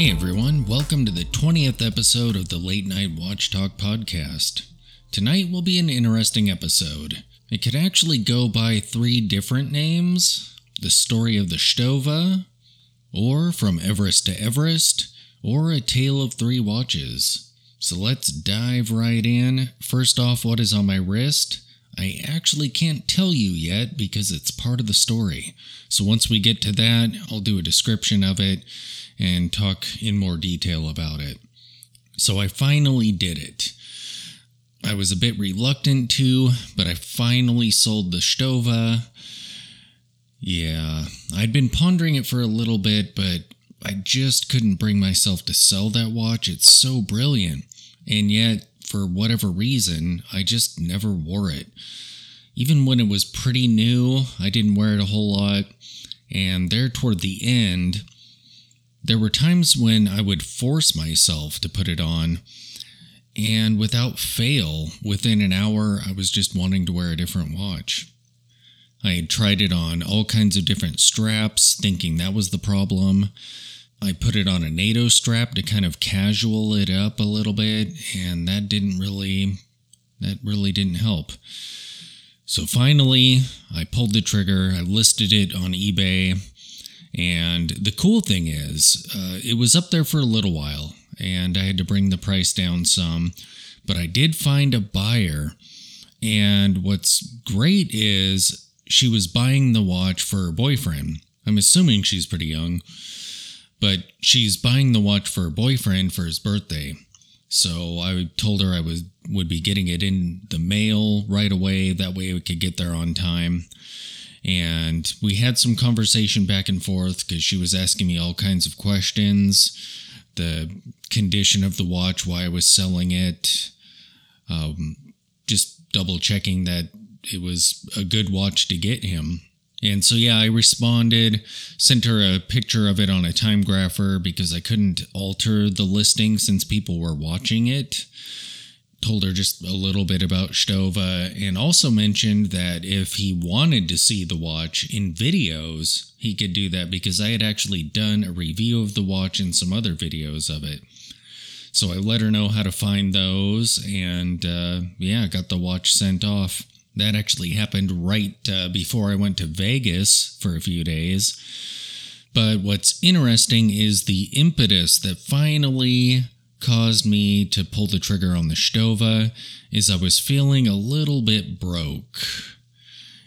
Hey everyone, welcome to the 20th episode of the Late Night Watch Talk podcast. Tonight will be an interesting episode. It could actually go by three different names The Story of the Stowa, or From Everest to Everest, or A Tale of Three Watches. So let's dive right in. First off, what is on my wrist? I actually can't tell you yet because it's part of the story. So once we get to that, I'll do a description of it and talk in more detail about it. So I finally did it. I was a bit reluctant to, but I finally sold the Stowa. Yeah, I'd been pondering it for a little bit, but I just couldn't bring myself to sell that watch. It's so brilliant. And yet, for whatever reason, I just never wore it. Even when it was pretty new, I didn't wear it a whole lot. And there toward the end, there were times when I would force myself to put it on, and without fail, within an hour, I was just wanting to wear a different watch. I had tried it on all kinds of different straps, thinking that was the problem. I put it on a NATO strap to kind of casual it up a little bit, and that didn't really that really didn't help. So finally, I pulled the trigger. I listed it on eBay and the cool thing is, uh, it was up there for a little while, and I had to bring the price down some, but I did find a buyer. And what's great is she was buying the watch for her boyfriend. I'm assuming she's pretty young, but she's buying the watch for her boyfriend for his birthday. So I told her I was would be getting it in the mail right away. That way we could get there on time. And we had some conversation back and forth because she was asking me all kinds of questions the condition of the watch, why I was selling it, um, just double checking that it was a good watch to get him. And so, yeah, I responded, sent her a picture of it on a time grapher because I couldn't alter the listing since people were watching it told her just a little bit about Stowa and also mentioned that if he wanted to see the watch in videos, he could do that because I had actually done a review of the watch and some other videos of it. So I let her know how to find those and uh, yeah, got the watch sent off. That actually happened right uh, before I went to Vegas for a few days. But what's interesting is the impetus that finally caused me to pull the trigger on the Stowa is I was feeling a little bit broke.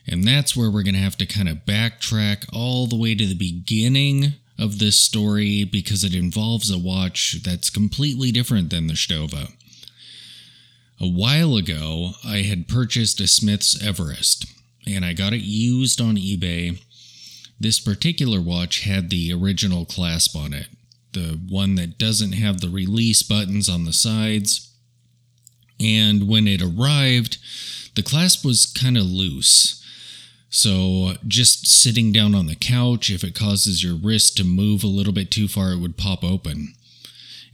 And that's where we're going to have to kind of backtrack all the way to the beginning of this story because it involves a watch that's completely different than the Stowa. A while ago, I had purchased a Smiths Everest and I got it used on eBay. This particular watch had the original clasp on it, the one that doesn't have the release buttons on the sides. And when it arrived, the clasp was kind of loose. So, just sitting down on the couch, if it causes your wrist to move a little bit too far, it would pop open.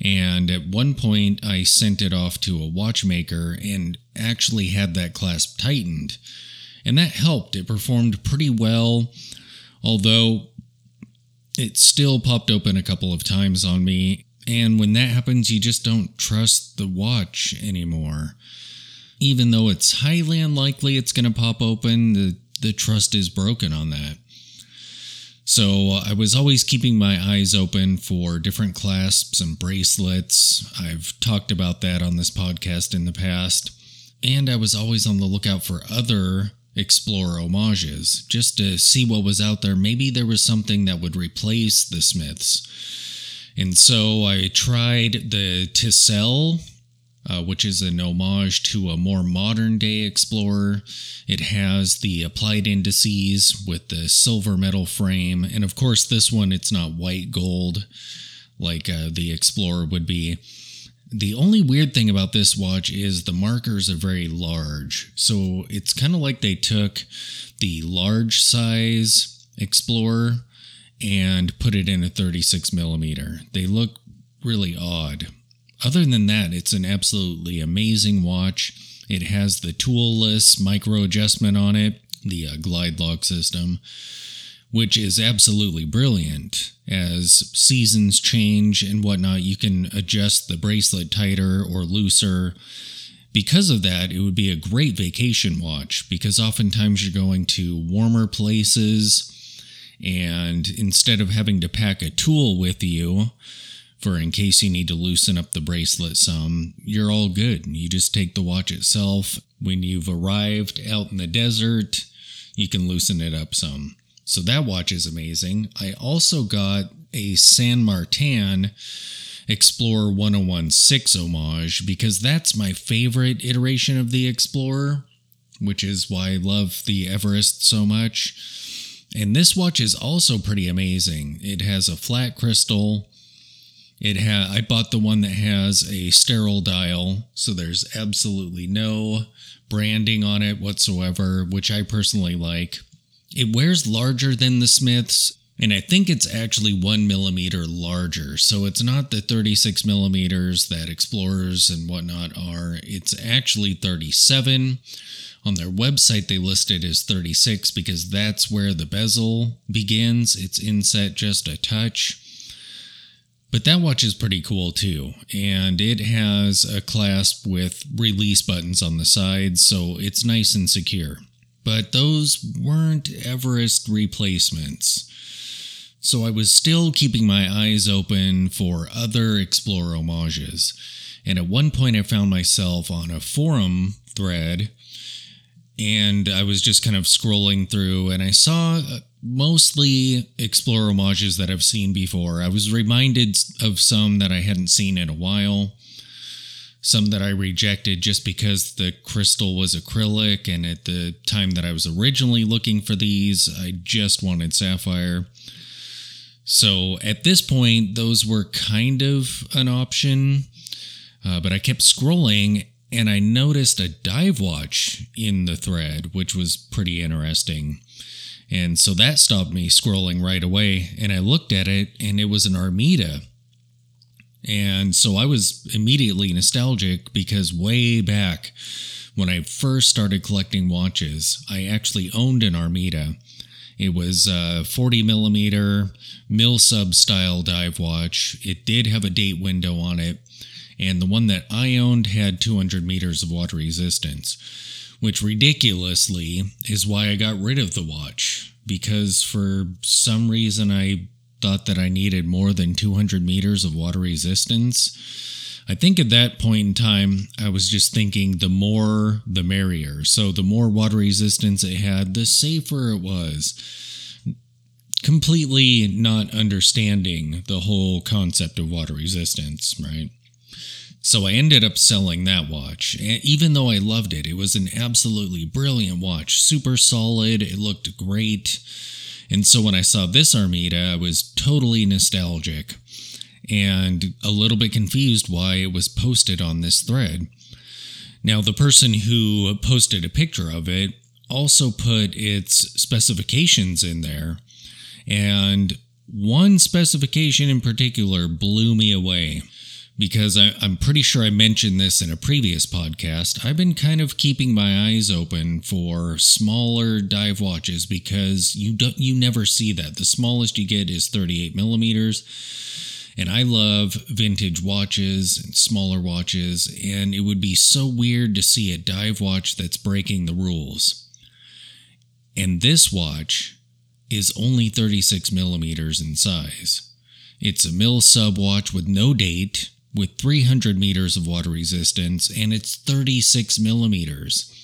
And at one point, I sent it off to a watchmaker and actually had that clasp tightened. And that helped. It performed pretty well, although it still popped open a couple of times on me. And when that happens, you just don't trust the watch anymore. Even though it's highly unlikely it's going to pop open, the, the trust is broken on that. So I was always keeping my eyes open for different clasps and bracelets. I've talked about that on this podcast in the past. And I was always on the lookout for other Explorer homages just to see what was out there. Maybe there was something that would replace the Smiths. And so I tried the Tisell, uh, which is an homage to a more modern day Explorer. It has the applied indices with the silver metal frame. And of course, this one, it's not white gold like uh, the Explorer would be. The only weird thing about this watch is the markers are very large. So it's kind of like they took the large size Explorer and put it in a 36 millimeter. They look really odd. Other than that, it's an absolutely amazing watch. It has the toolless micro adjustment on it, the uh, glide lock system. Which is absolutely brilliant. As seasons change and whatnot, you can adjust the bracelet tighter or looser. Because of that, it would be a great vacation watch because oftentimes you're going to warmer places, and instead of having to pack a tool with you, for in case you need to loosen up the bracelet some, you're all good. You just take the watch itself. When you've arrived out in the desert, you can loosen it up some. So that watch is amazing. I also got a San Martin Explorer 1016 homage because that's my favorite iteration of the Explorer, which is why I love the Everest so much. And this watch is also pretty amazing. It has a flat crystal it ha- I bought the one that has a sterile dial, so there's absolutely no branding on it whatsoever, which I personally like. It wears larger than the Smiths, and I think it's actually one millimeter larger. So it's not the 36 millimeters that Explorers and whatnot are. It's actually 37. On their website, they list it as 36 because that's where the bezel begins. It's inset just a touch. But that watch is pretty cool too, and it has a clasp with release buttons on the sides, so it's nice and secure. But those weren't Everest replacements. So I was still keeping my eyes open for other Explorer homages. And at one point, I found myself on a forum thread and I was just kind of scrolling through and I saw uh, mostly Explorer homages that I've seen before. I was reminded of some that I hadn't seen in a while, some that I rejected just because the crystal was acrylic, and at the time that I was originally looking for these, I just wanted sapphire. So at this point, those were kind of an option, uh, but I kept scrolling and I noticed a dive watch in the thread, which was pretty interesting. And so that stopped me scrolling right away. And I looked at it, and it was an Armida. And so I was immediately nostalgic because way back when I first started collecting watches, I actually owned an Armida. It was a 40 millimeter Mil Sub style dive watch. It did have a date window on it and the one that I owned had 200 meters of water resistance, which ridiculously is why I got rid of the watch because for some reason I thought that I needed more than 200 meters of water resistance. I think at that point in time, I was just thinking the more the merrier. So the more water resistance it had, the safer it was. Completely not understanding the whole concept of water resistance, right? So I ended up selling that watch. Even though I loved it, it was an absolutely brilliant watch, super solid, it looked great. And so when I saw this Armida, I was totally nostalgic and a little bit confused why it was posted on this thread. Now, the person who posted a picture of it also put its specifications in there. And one specification in particular blew me away because I, am pretty sure I mentioned this in a previous podcast. I've been kind of keeping my eyes open for smaller dive watches because you don't you never see that. The smallest you get is 38 millimeters. And I love vintage watches and smaller watches, and it would be so weird to see a dive watch that's breaking the rules. And this watch is only 36 millimeters in size. It's a Milsub watch with no date, with 300 meters of water resistance and it's 36 millimeters.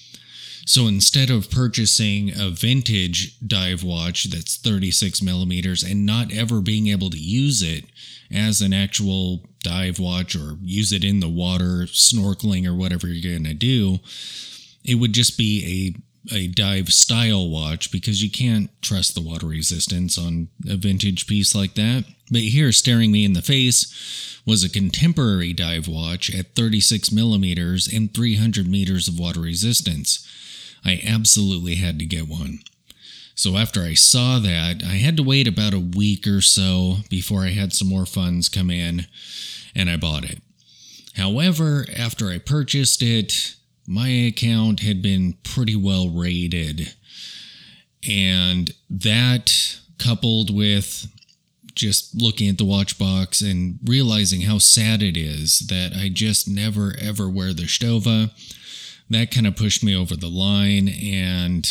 So instead of purchasing a vintage dive watch that's 36 millimeters and not ever being able to use it as an actual dive watch or use it in the water, snorkeling, or whatever you're going to do, it would just be a dive style watch because you can't trust the water resistance on a vintage piece like that. But here, staring me in the face, was a contemporary dive watch at 36 millimeters and 300 meters of water resistance. I absolutely had to get one. So after I saw that, I had to wait about a week or so before I had some more funds come in and I bought it. However, after I purchased it, my account had been pretty well rated. And that coupled with just looking at the watch box and realizing how sad it is that I just never ever wear the Stowa. That kind of pushed me over the line and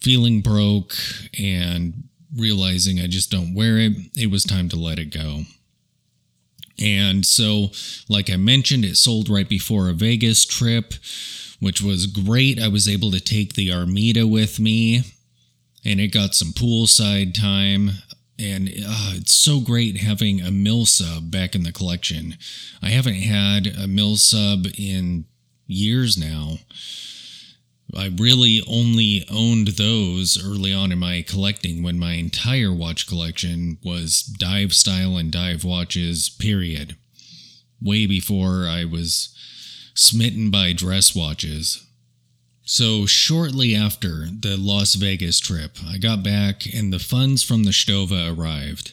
feeling broke and realizing I just don't wear it, it was time to let it go. And so, like I mentioned, it sold right before a Vegas trip, which was great. I was able to take the Armida with me, and it got some poolside time. And uh, it's so great having a Milsub back in the collection. I haven't had a Milsub in years now. I really only owned those early on in my collecting when my entire watch collection was dive style and dive watches, period. Way before I was smitten by dress watches. So, shortly after the Las Vegas trip, I got back and the funds from the Stowa arrived.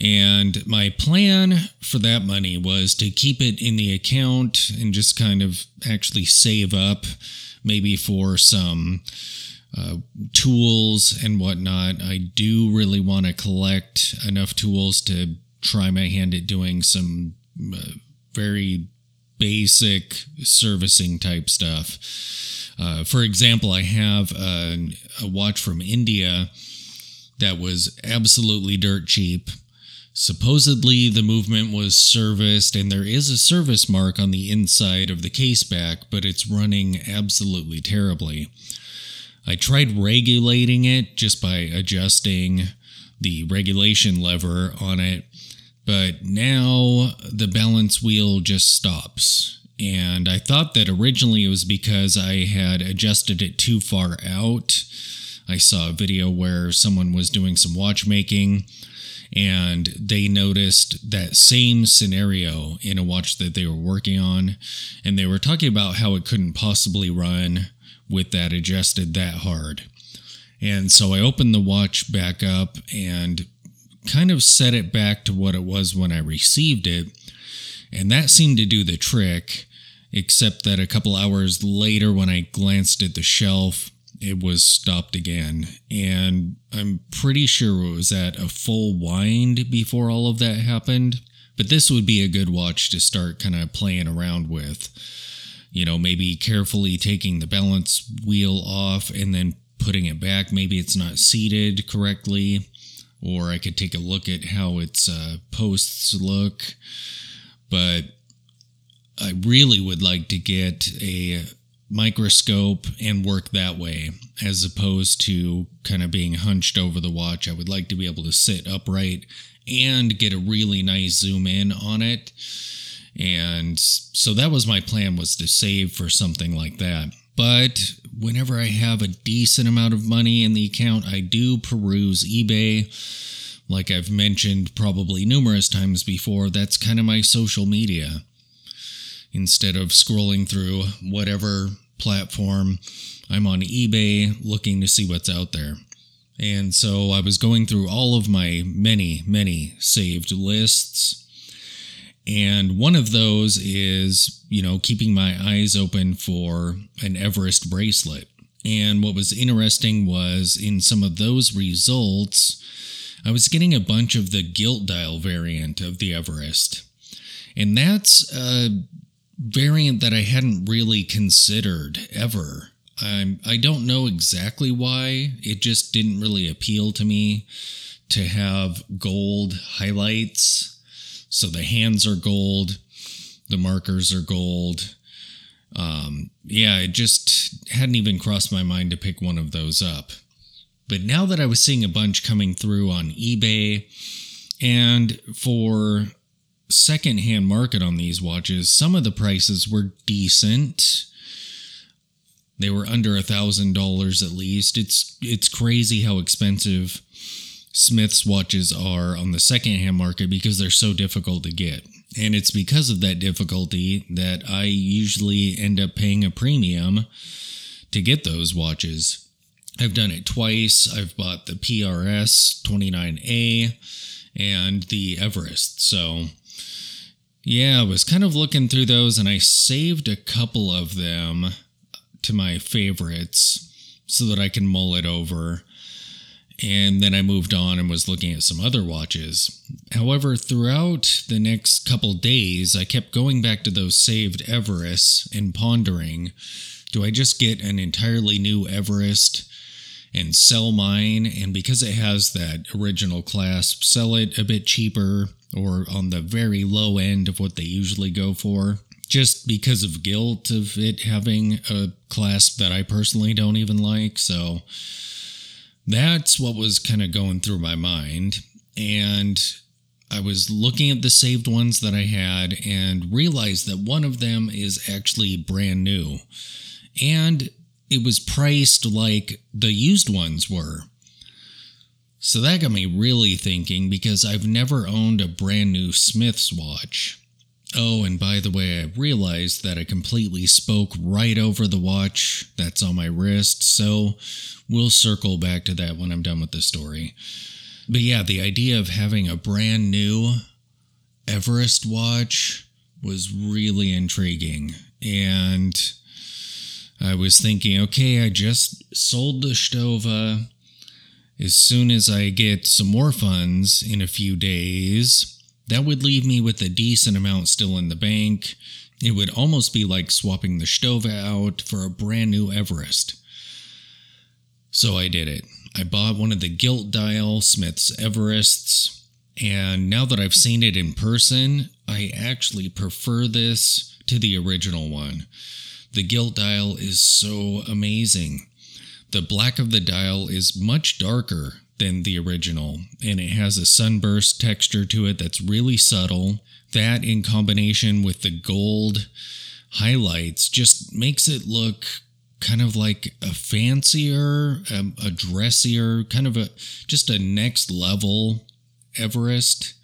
And my plan for that money was to keep it in the account and just kind of actually save up maybe for some uh, tools and whatnot. I do really want to collect enough tools to try my hand at doing some uh, very basic servicing type stuff. Uh, for example, I have a, a watch from India that was absolutely dirt cheap Supposedly, the movement was serviced, and there is a service mark on the inside of the case back, but it's running absolutely terribly. I tried regulating it just by adjusting the regulation lever on it, but now the balance wheel just stops. And I thought that originally it was because I had adjusted it too far out. I saw a video where someone was doing some watchmaking and they noticed that same scenario in a watch that they were working on and they were talking about how it couldn't possibly run with that adjusted that hard. And so i opened the watch back up and kind of set it back to what it was when i received it and that seemed to do the trick except that a couple hours later when i glanced at the shelf it was stopped again. And I'm pretty sure it was at a full wind before all of that happened. But this would be a good watch to start kind of playing around with. You know, maybe carefully taking the balance wheel off and then putting it back. Maybe it's not seated correctly. Or I could take a look at how its uh, posts look. But I really would like to get a microscope and work that way as opposed to kind of being hunched over the watch. I would like to be able to sit upright and get a really nice zoom in on it. And so that was my plan was to save for something like that. But whenever I have a decent amount of money in the account, I do peruse eBay. Like I've mentioned probably numerous times before, that's kind of my social media. Instead of scrolling through whatever platform. I'm on eBay looking to see what's out there. And so I was going through all of my many, many saved lists. And one of those is, you know, keeping my eyes open for an Everest bracelet. And what was interesting was in some of those results, I was getting a bunch of the gilt dial variant of the Everest. And that's a variant that I hadn't really considered ever. I'm, I don't know exactly why. It just didn't really appeal to me to have gold highlights. So the hands are gold, the markers are gold. Um, yeah, it just hadn't even crossed my mind to pick one of those up. But now that I was seeing a bunch coming through on eBay, and for secondhand market on these watches, some of the prices were decent. They were under a thousand dollars at least. It's it's crazy how expensive Smiths watches are on the secondhand market because they're so difficult to get. And it's because of that difficulty that I usually end up paying a premium to get those watches. I've done it twice. I've bought the PRS 29A and the Everest. So yeah, I was kind of looking through those and I saved a couple of them to my favorites so that I can mull it over. and then I moved on and was looking at some other watches. However, throughout the next couple days, I kept going back to those saved Everests and pondering do I just get an entirely new Everest and sell mine? And because it has that original clasp, sell it a bit cheaper or on the very low end of what they usually go for? Just because of guilt of it having a clasp that I personally don't even like. So that's what was kind of going through my mind. And I was looking at the saved ones that I had and realized that one of them is actually brand new. And it was priced like the used ones were. So that got me really thinking because I've never owned a brand new Smiths watch. Oh, and by the way, I realized that I completely spoke right over the watch that's on my wrist, so we'll circle back to that when I'm done with the story. But yeah, the idea of having a brand new Everest watch was really intriguing. And I was thinking, okay, I just sold the Stowa. As soon as I get some more funds in a few days, that would leave me with a decent amount still in the bank. It would almost be like swapping the Stowa out for a brand new Everest. So I did it. I bought one of the Gilt Dial Smiths Everests, and now that I've seen it in person, I actually prefer this to the original one. The Gilt Dial is so amazing. The black of the dial is much darker than the original, and it has a sunburst texture to it that's really subtle. That, in combination with the gold highlights, just makes it look kind of like a fancier, um, a dressier, kind of a just a next level Everest.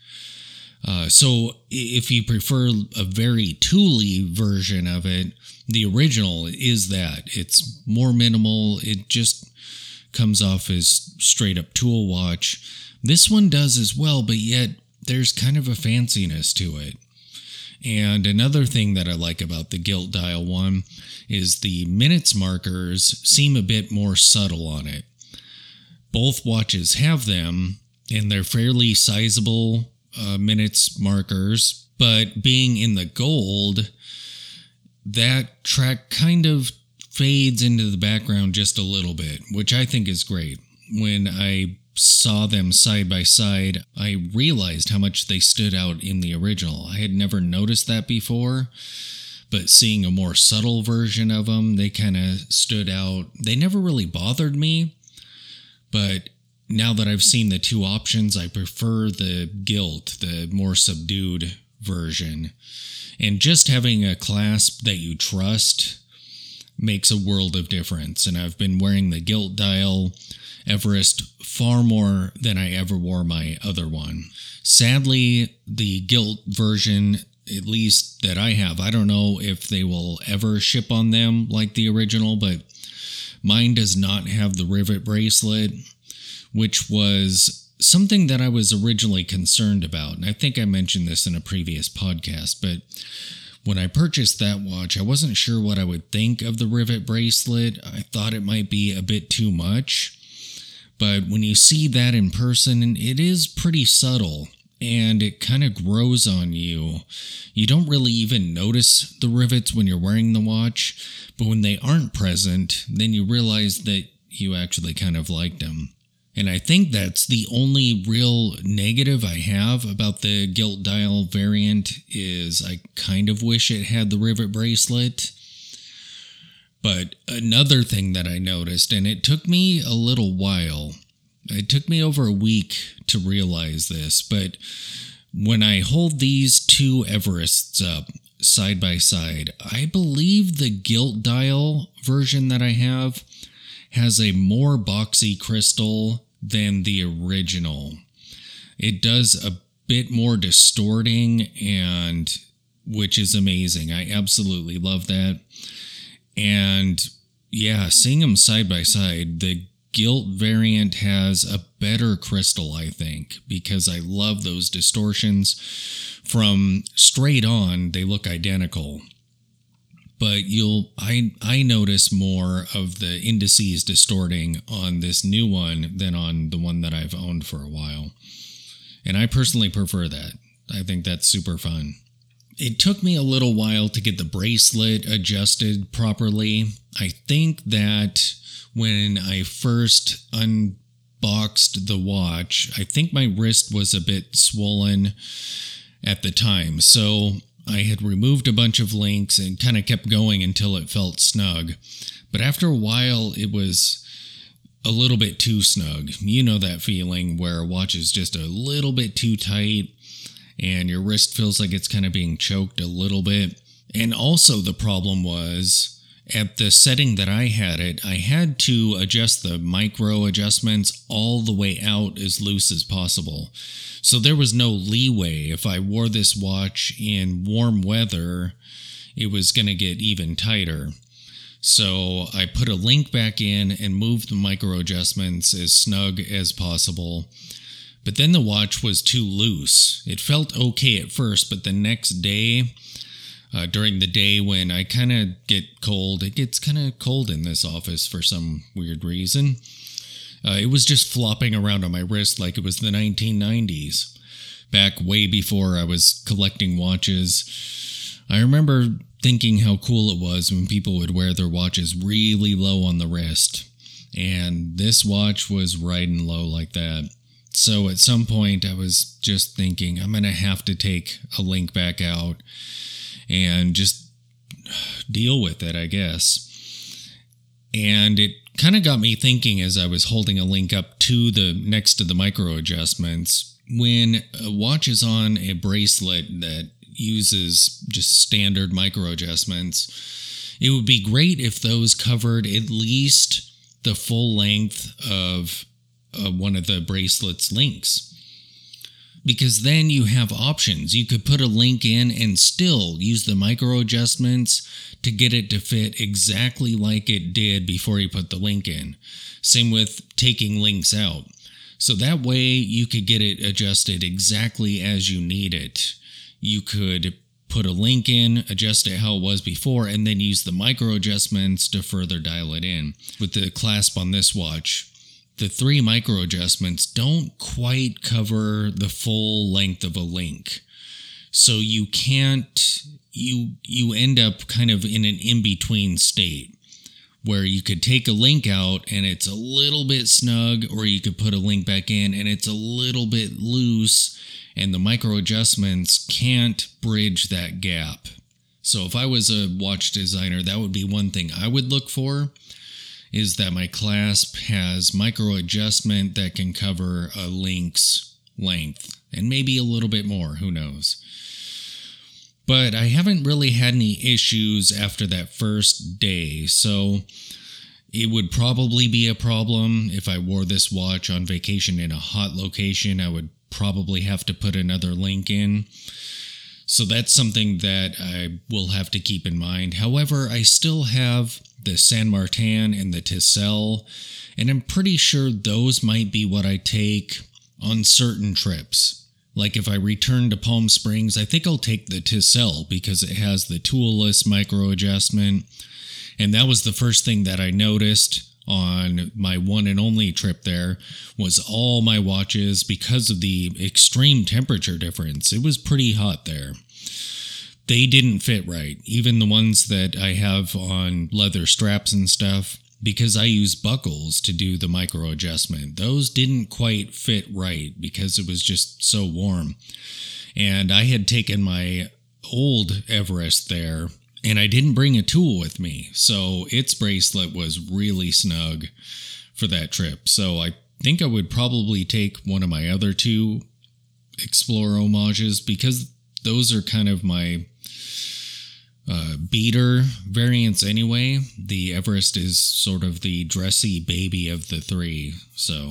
Uh, so if you prefer a very tooly version of it, the original is that. It's more minimal. It just comes off as straight up tool watch. This one does as well, but yet there's kind of a fanciness to it. And another thing that I like about the Gilt Dial one is the minutes markers seem a bit more subtle on it. Both watches have them, and they're fairly sizable uh, minutes markers, but being in the gold, that track kind of fades into the background just a little bit, which I think is great. When I saw them side by side, I realized how much they stood out in the original. I had never noticed that before, but seeing a more subtle version of them, they kind of stood out. They never really bothered me, but now that I've seen the two options, I prefer the gilt, the more subdued version. And just having a clasp that you trust makes a world of difference. And I've been wearing the gilt Dial Everest far more than I ever wore my other one. Sadly, the gilt version, at least that I have, I don't know if they will ever ship on them like the original, but mine does not have the rivet bracelet, which was something that I was originally concerned about. And I think I mentioned this in a previous podcast, but when I purchased that watch, I wasn't sure what I would think of the rivet bracelet. I thought it might be a bit too much. But when you see that in person, it is pretty subtle and it kind of grows on you. You don't really even notice the rivets when you're wearing the watch, but when they aren't present, then you realize that you actually kind of liked them. And I think that's the only real negative I have about the Gilt Dial variant is I kind of wish it had the rivet bracelet. But another thing that I noticed, and it took me a little while, it took me over a week to realize this, but when I hold these two Everests up side by side, I believe the Gilt Dial version that I have has a more boxy crystal than the original. It does a bit more distorting and which is amazing. I absolutely love that. And yeah, seeing them side by side, the Gilt variant has a better crystal, I think, because I love those distortions. From straight on, they look identical. But you'll I I notice more of the indices distorting on this new one than on the one that I've owned for a while. And I personally prefer that. I think that's super fun. It took me a little while to get the bracelet adjusted properly. I think that when I first unboxed the watch, I think my wrist was a bit swollen at the time. So I had removed a bunch of links and kind of kept going until it felt snug. But after a while, it was a little bit too snug. You know that feeling where a watch is just a little bit too tight and your wrist feels like it's kind of being choked a little bit. And also, the problem was at the setting that I had it, I had to adjust the micro adjustments all the way out as loose as possible. So there was no leeway. If I wore this watch in warm weather, it was going to get even tighter. So I put a link back in and moved the micro adjustments as snug as possible. But then the watch was too loose. It felt okay at first, but the next day, uh, during the day when I kind of get cold, it gets kind of cold in this office for some weird reason. Uh, it was just flopping around on my wrist like it was the 1990s, back way before I was collecting watches. I remember thinking how cool it was when people would wear their watches really low on the wrist. And this watch was riding low like that. So at some point, I was just thinking, I'm going to have to take a link back out and just deal with it, I guess. And it kind of got me thinking as I was holding a link up to the next to the micro adjustments. When a watch is on a bracelet that uses just standard micro adjustments, it would be great if those covered at least the full length of uh, one of the bracelet's links because then you have options. You could put a link in and still use the micro adjustments to get it to fit exactly like it did before you put the link in. Same with taking links out. So that way you could get it adjusted exactly as you need it. You could put a link in, adjust it how it was before, and then use the micro adjustments to further dial it in. With the clasp on this watch, the three micro adjustments don't quite cover the full length of a link. So you can't you you end up kind of in an in-between state where you could take a link out and it's a little bit snug or you could put a link back in and it's a little bit loose and the micro adjustments can't bridge that gap. So if I was a watch designer, that would be one thing I would look for is that my clasp has micro adjustment that can cover a link's length and maybe a little bit more, who knows. But I haven't really had any issues after that first day, so it would probably be a problem if I wore this watch on vacation in a hot location. I would probably have to put another link in. So that's something that I will have to keep in mind. However, I still have the San Martin and the Tisell, and I'm pretty sure those might be what I take on certain trips. Like if I return to Palm Springs, I think I'll take the Tisell because it has the toolless micro adjustment. And that was the first thing that I noticed on my one and only trip there was all my watches because of the extreme temperature difference. It was pretty hot there they didn't fit right. Even the ones that I have on leather straps and stuff, because I use buckles to do the micro adjustment, those didn't quite fit right because it was just so warm. And I had taken my old Everest there and I didn't bring a tool with me. So its bracelet was really snug for that trip. So I think I would probably take one of my other two Explorer homages because those are kind of my uh, beater variants anyway. The Everest is sort of the dressy baby of the three. So,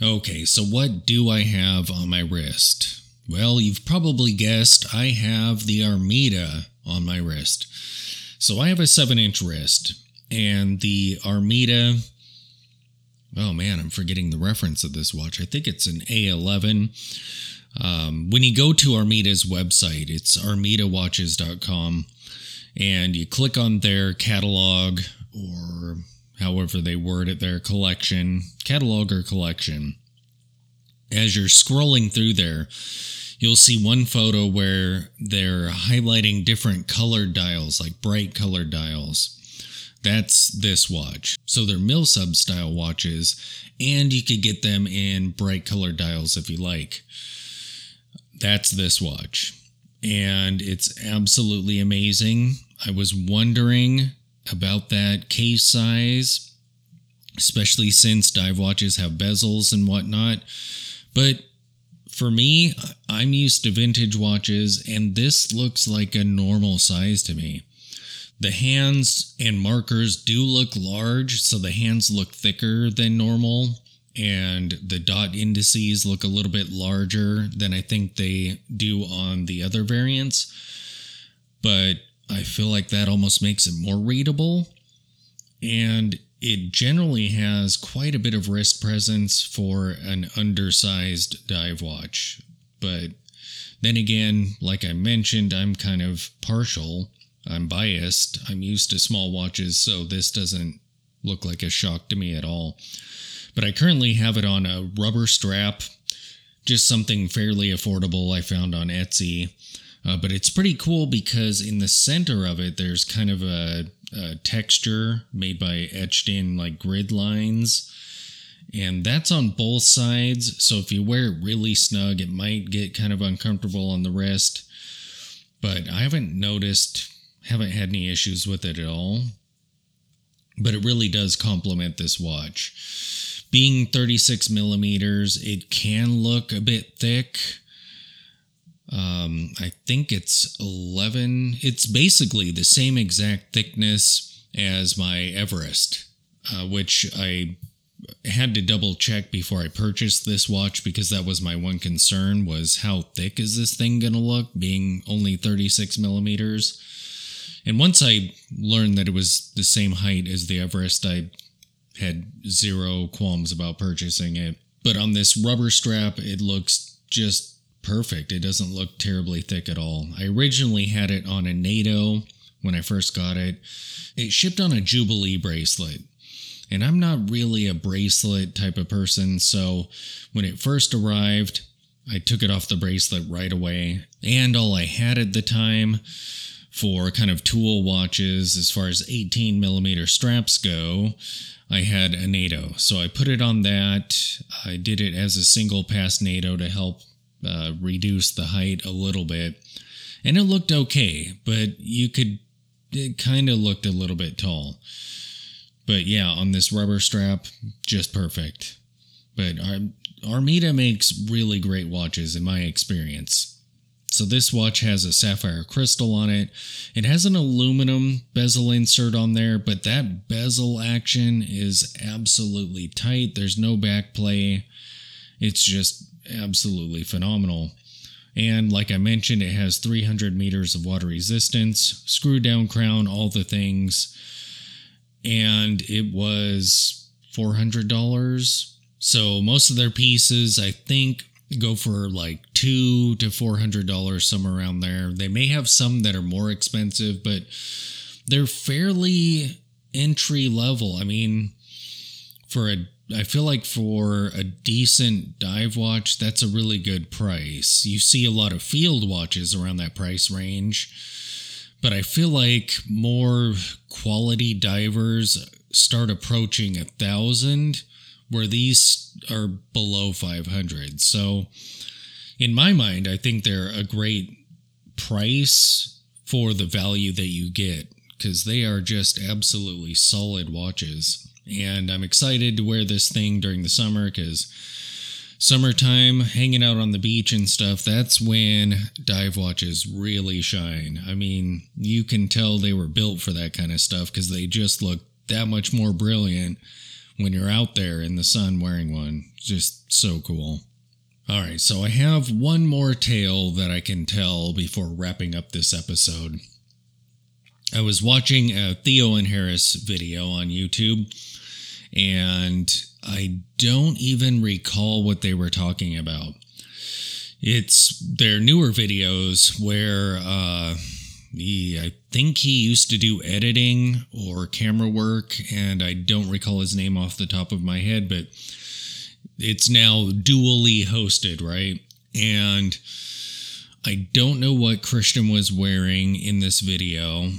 okay, so what do I have on my wrist? Well, you've probably guessed I have the Armida on my wrist. So I have a 7 inch wrist, and the Armida. Oh man, I'm forgetting the reference of this watch. I think it's an A11. Um, when you go to Armida's website, it's armidawatches.com. and you click on their catalog or however they word it, their collection, catalog or collection. As you're scrolling through there, you'll see one photo where they're highlighting different colored dials, like bright colored dials. That's this watch. So they're Milsub style watches, and you could get them in bright colored dials if you like. That's this watch. And it's absolutely amazing. I was wondering about that case size, especially since dive watches have bezels and whatnot. But for me, I'm used to vintage watches, and this looks like a normal size to me. The hands and markers do look large, so the hands look thicker than normal, and the dot indices look a little bit larger than I think they do on the other variants. But I feel like that almost makes it more readable. And it generally has quite a bit of wrist presence for an undersized dive watch. But then again, like I mentioned, I'm kind of partial I'm biased. I'm used to small watches, so this doesn't look like a shock to me at all. But I currently have it on a rubber strap, just something fairly affordable I found on Etsy. Uh, but it's pretty cool because in the center of it, there's kind of a, a texture made by etched in like grid lines. And that's on both sides. So if you wear it really snug, it might get kind of uncomfortable on the wrist. But I haven't noticed haven't had any issues with it at all. But it really does complement this watch. Being 36 millimeters, it can look a bit thick. Um, I think it's 11. It's basically the same exact thickness as my Everest, uh, which I had to double check before I purchased this watch because that was my one concern was how thick is this thing going to look being only 36 millimeters. And once I learned that it was the same height as the Everest, I had zero qualms about purchasing it. But on this rubber strap, it looks just perfect. It doesn't look terribly thick at all. I originally had it on a NATO when I first got it. It shipped on a Jubilee bracelet. And I'm not really a bracelet type of person, so when it first arrived, I took it off the bracelet right away. And all I had at the time for kind of tool watches as far as 18 millimeter straps go i had a nato so i put it on that i did it as a single pass nato to help uh, reduce the height a little bit and it looked okay but you could it kind of looked a little bit tall but yeah on this rubber strap just perfect but armida makes really great watches in my experience so this watch has a sapphire crystal on it. It has an aluminum bezel insert on there, but that bezel action is absolutely tight. There's no back play. It's just absolutely phenomenal. And like I mentioned, it has 300 meters of water resistance, screw down crown, all the things. And it was $400. So most of their pieces, I think, go for like two to four hundred dollars, somewhere around there. They may have some that are more expensive, but they're fairly entry level. I mean, for a I feel like for a decent dive watch, that's a really good price. You see a lot of field watches around that price range, but I feel like more quality divers start approaching a thousand where these are below 500. So, in my mind, I think they're a great price for the value that you get because they are just absolutely solid watches. And I'm excited to wear this thing during the summer because summertime, hanging out on the beach and stuff, that's when dive watches really shine. I mean, you can tell they were built for that kind of stuff because they just look that much more brilliant when you're out there in the sun wearing one. Just so cool. All right, so I have one more tale that I can tell before wrapping up this episode. I was watching a Theo and Harris video on YouTube, and I don't even recall what they were talking about. It's their newer videos where uh, He, I think he used to do editing or camera work, and I don't recall his name off the top of my head, but it's now dually hosted, right? And I don't know what Christian was wearing in this video.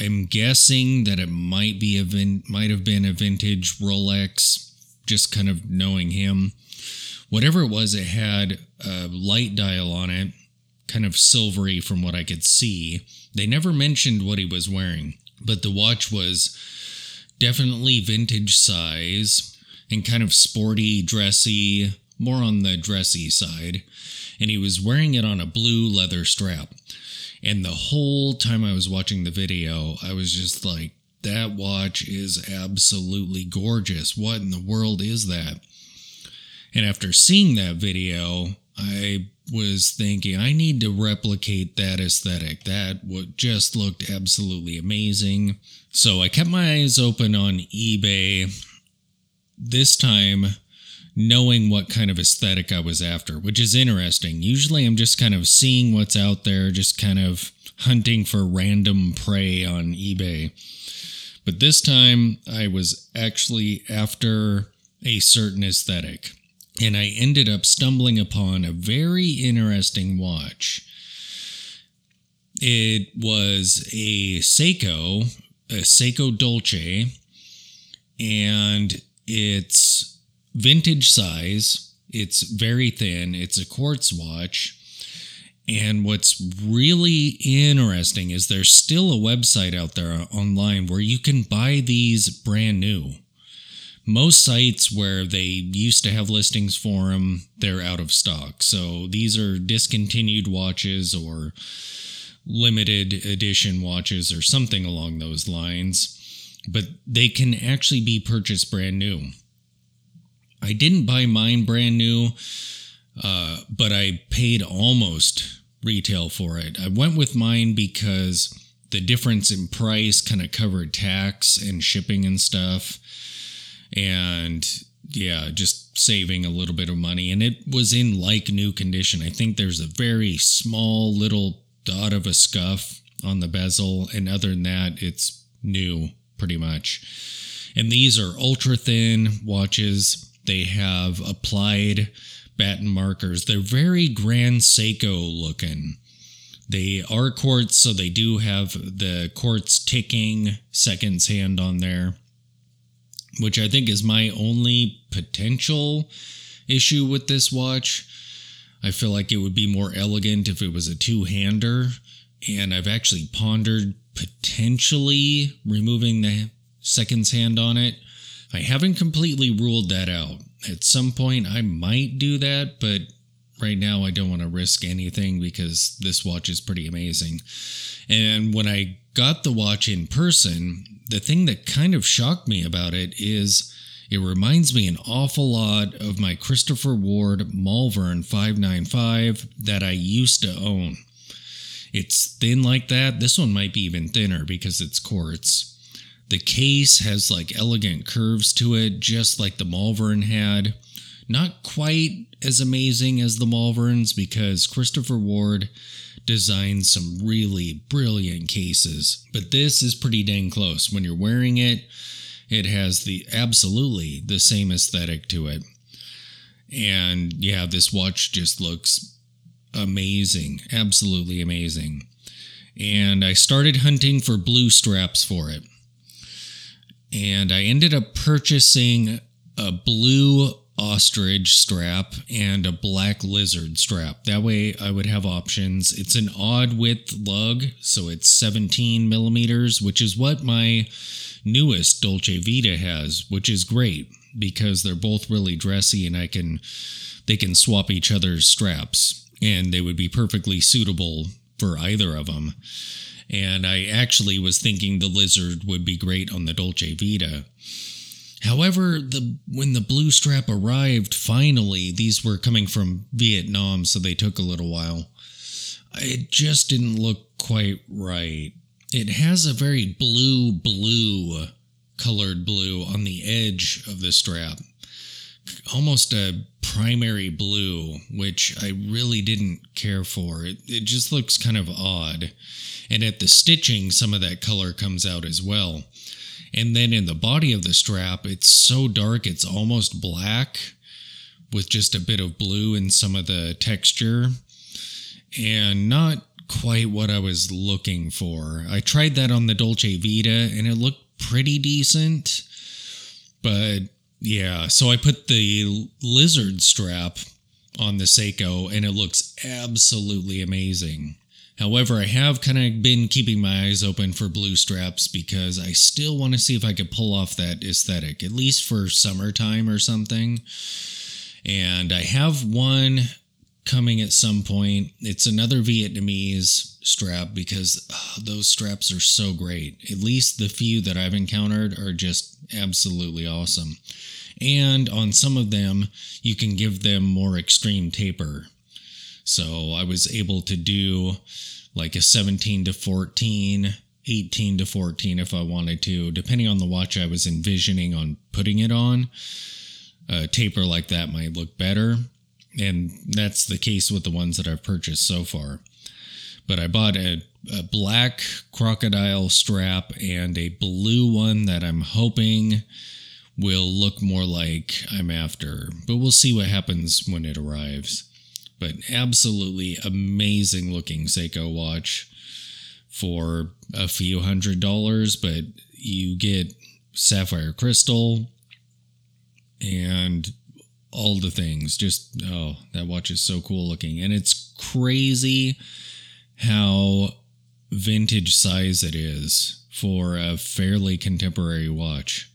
I'm guessing that it might be a vin- might have been a vintage Rolex, just kind of knowing him. Whatever it was, it had a light dial on it, kind of silvery from what I could see. They never mentioned what he was wearing, but the watch was definitely vintage size and kind of sporty, dressy, more on the dressy side. And he was wearing it on a blue leather strap. And the whole time I was watching the video, I was just like, that watch is absolutely gorgeous. What in the world is that? And after seeing that video, I was thinking I need to replicate that aesthetic. That what just looked absolutely amazing. So I kept my eyes open on eBay. This time knowing what kind of aesthetic I was after, which is interesting. Usually I'm just kind of seeing what's out there, just kind of hunting for random prey on eBay. But this time I was actually after a certain aesthetic. And I ended up stumbling upon a very interesting watch. It was a Seiko, a Seiko Dolce, and it's vintage size. It's very thin. It's a quartz watch. And what's really interesting is there's still a website out there online where you can buy these brand new. Most sites where they used to have listings for them, they're out of stock. So these are discontinued watches or limited edition watches or something along those lines. But they can actually be purchased brand new. I didn't buy mine brand new, uh, but I paid almost retail for it. I went with mine because the difference in price kind of covered tax and shipping and stuff. And yeah, just saving a little bit of money. And it was in like new condition. I think there's a very small little dot of a scuff on the bezel. And other than that, it's new pretty much. And these are ultra thin watches. They have applied batten markers. They're very Grand Seiko looking. They are quartz, so they do have the quartz ticking seconds hand on there, which I think is my only potential issue with this watch. I feel like it would be more elegant if it was a two hander, and I've actually pondered potentially removing the seconds hand on it I haven't completely ruled that out. At some point, I might do that, but right now I don't want to risk anything because this watch is pretty amazing. And when I got the watch in person, the thing that kind of shocked me about it is it reminds me an awful lot of my Christopher Ward Malvern 595 that I used to own. It's thin like that. This one might be even thinner because it's quartz. The case has like elegant curves to it, just like the Malvern had. Not quite as amazing as the Malverns because Christopher Ward designed some really brilliant cases, but this is pretty dang close. When you're wearing it, it has the absolutely the same aesthetic to it. And yeah, this watch just looks amazing, absolutely amazing. And I started hunting for blue straps for it and I ended up purchasing a blue ostrich strap and a black lizard strap. That way I would have options. It's an odd width lug, so it's 17 millimeters, which is what my newest Dolce Vita has, which is great because they're both really dressy and I can they can swap each other's straps and they would be perfectly suitable for either of them. And I actually was thinking the lizard would be great on the Dolce Vita. However, the when the blue strap arrived, finally, these were coming from Vietnam, so they took a little while. It just didn't look quite right. It has a very blue, blue colored blue on the edge of the strap. Almost a primary blue, which I really didn't care for. It, it just looks kind of odd. And at the stitching, some of that color comes out as well. And then in the body of the strap, it's so dark, it's almost black with just a bit of blue in some of the texture. And not quite what I was looking for. I tried that on the Dolce Vita and it looked pretty decent. But yeah, so I put the lizard strap on the Seiko and it looks absolutely amazing. However, I have kind of been keeping my eyes open for blue straps because I still want to see if I could pull off that aesthetic, at least for summertime or something. And I have one coming at some point. It's another Vietnamese strap because oh, those straps are so great. At least the few that I've encountered are just absolutely awesome. And on some of them, you can give them more extreme taper. So I was able to do like a 17 to 14, 18 to 14 if I wanted to, depending on the watch I was envisioning on putting it on. A taper like that might look better. And that's the case with the ones that I've purchased so far. But I bought a, a black crocodile strap and a blue one that I'm hoping will look more like I'm after. But we'll see what happens when it arrives. But absolutely amazing looking Seiko watch for a few hundred dollars, but you get sapphire crystal and all the things. Just oh, that watch is so cool looking. And it's crazy how vintage size it is for a fairly contemporary watch.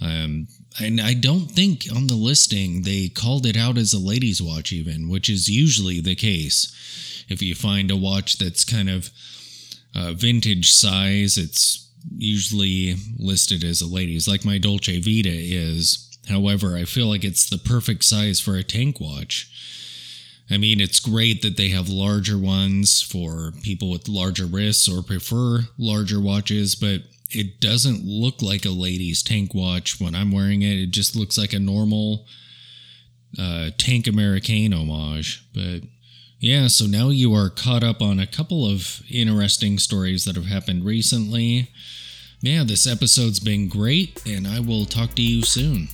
Um, and I don't think on the listing they called it out as a ladies' watch, even, which is usually the case. If you find a watch that's kind of uh, vintage size, it's usually listed as a ladies, like my Dolce Vita is. However, I feel like it's the perfect size for a tank watch. I mean, it's great that they have larger ones for people with larger wrists or prefer larger watches, but it doesn't look like a lady's tank watch when I'm wearing it. It just looks like a normal uh, tank American homage. But yeah, so now you are caught up on a couple of interesting stories that have happened recently. Yeah, this episode's been great, and I will talk to you soon.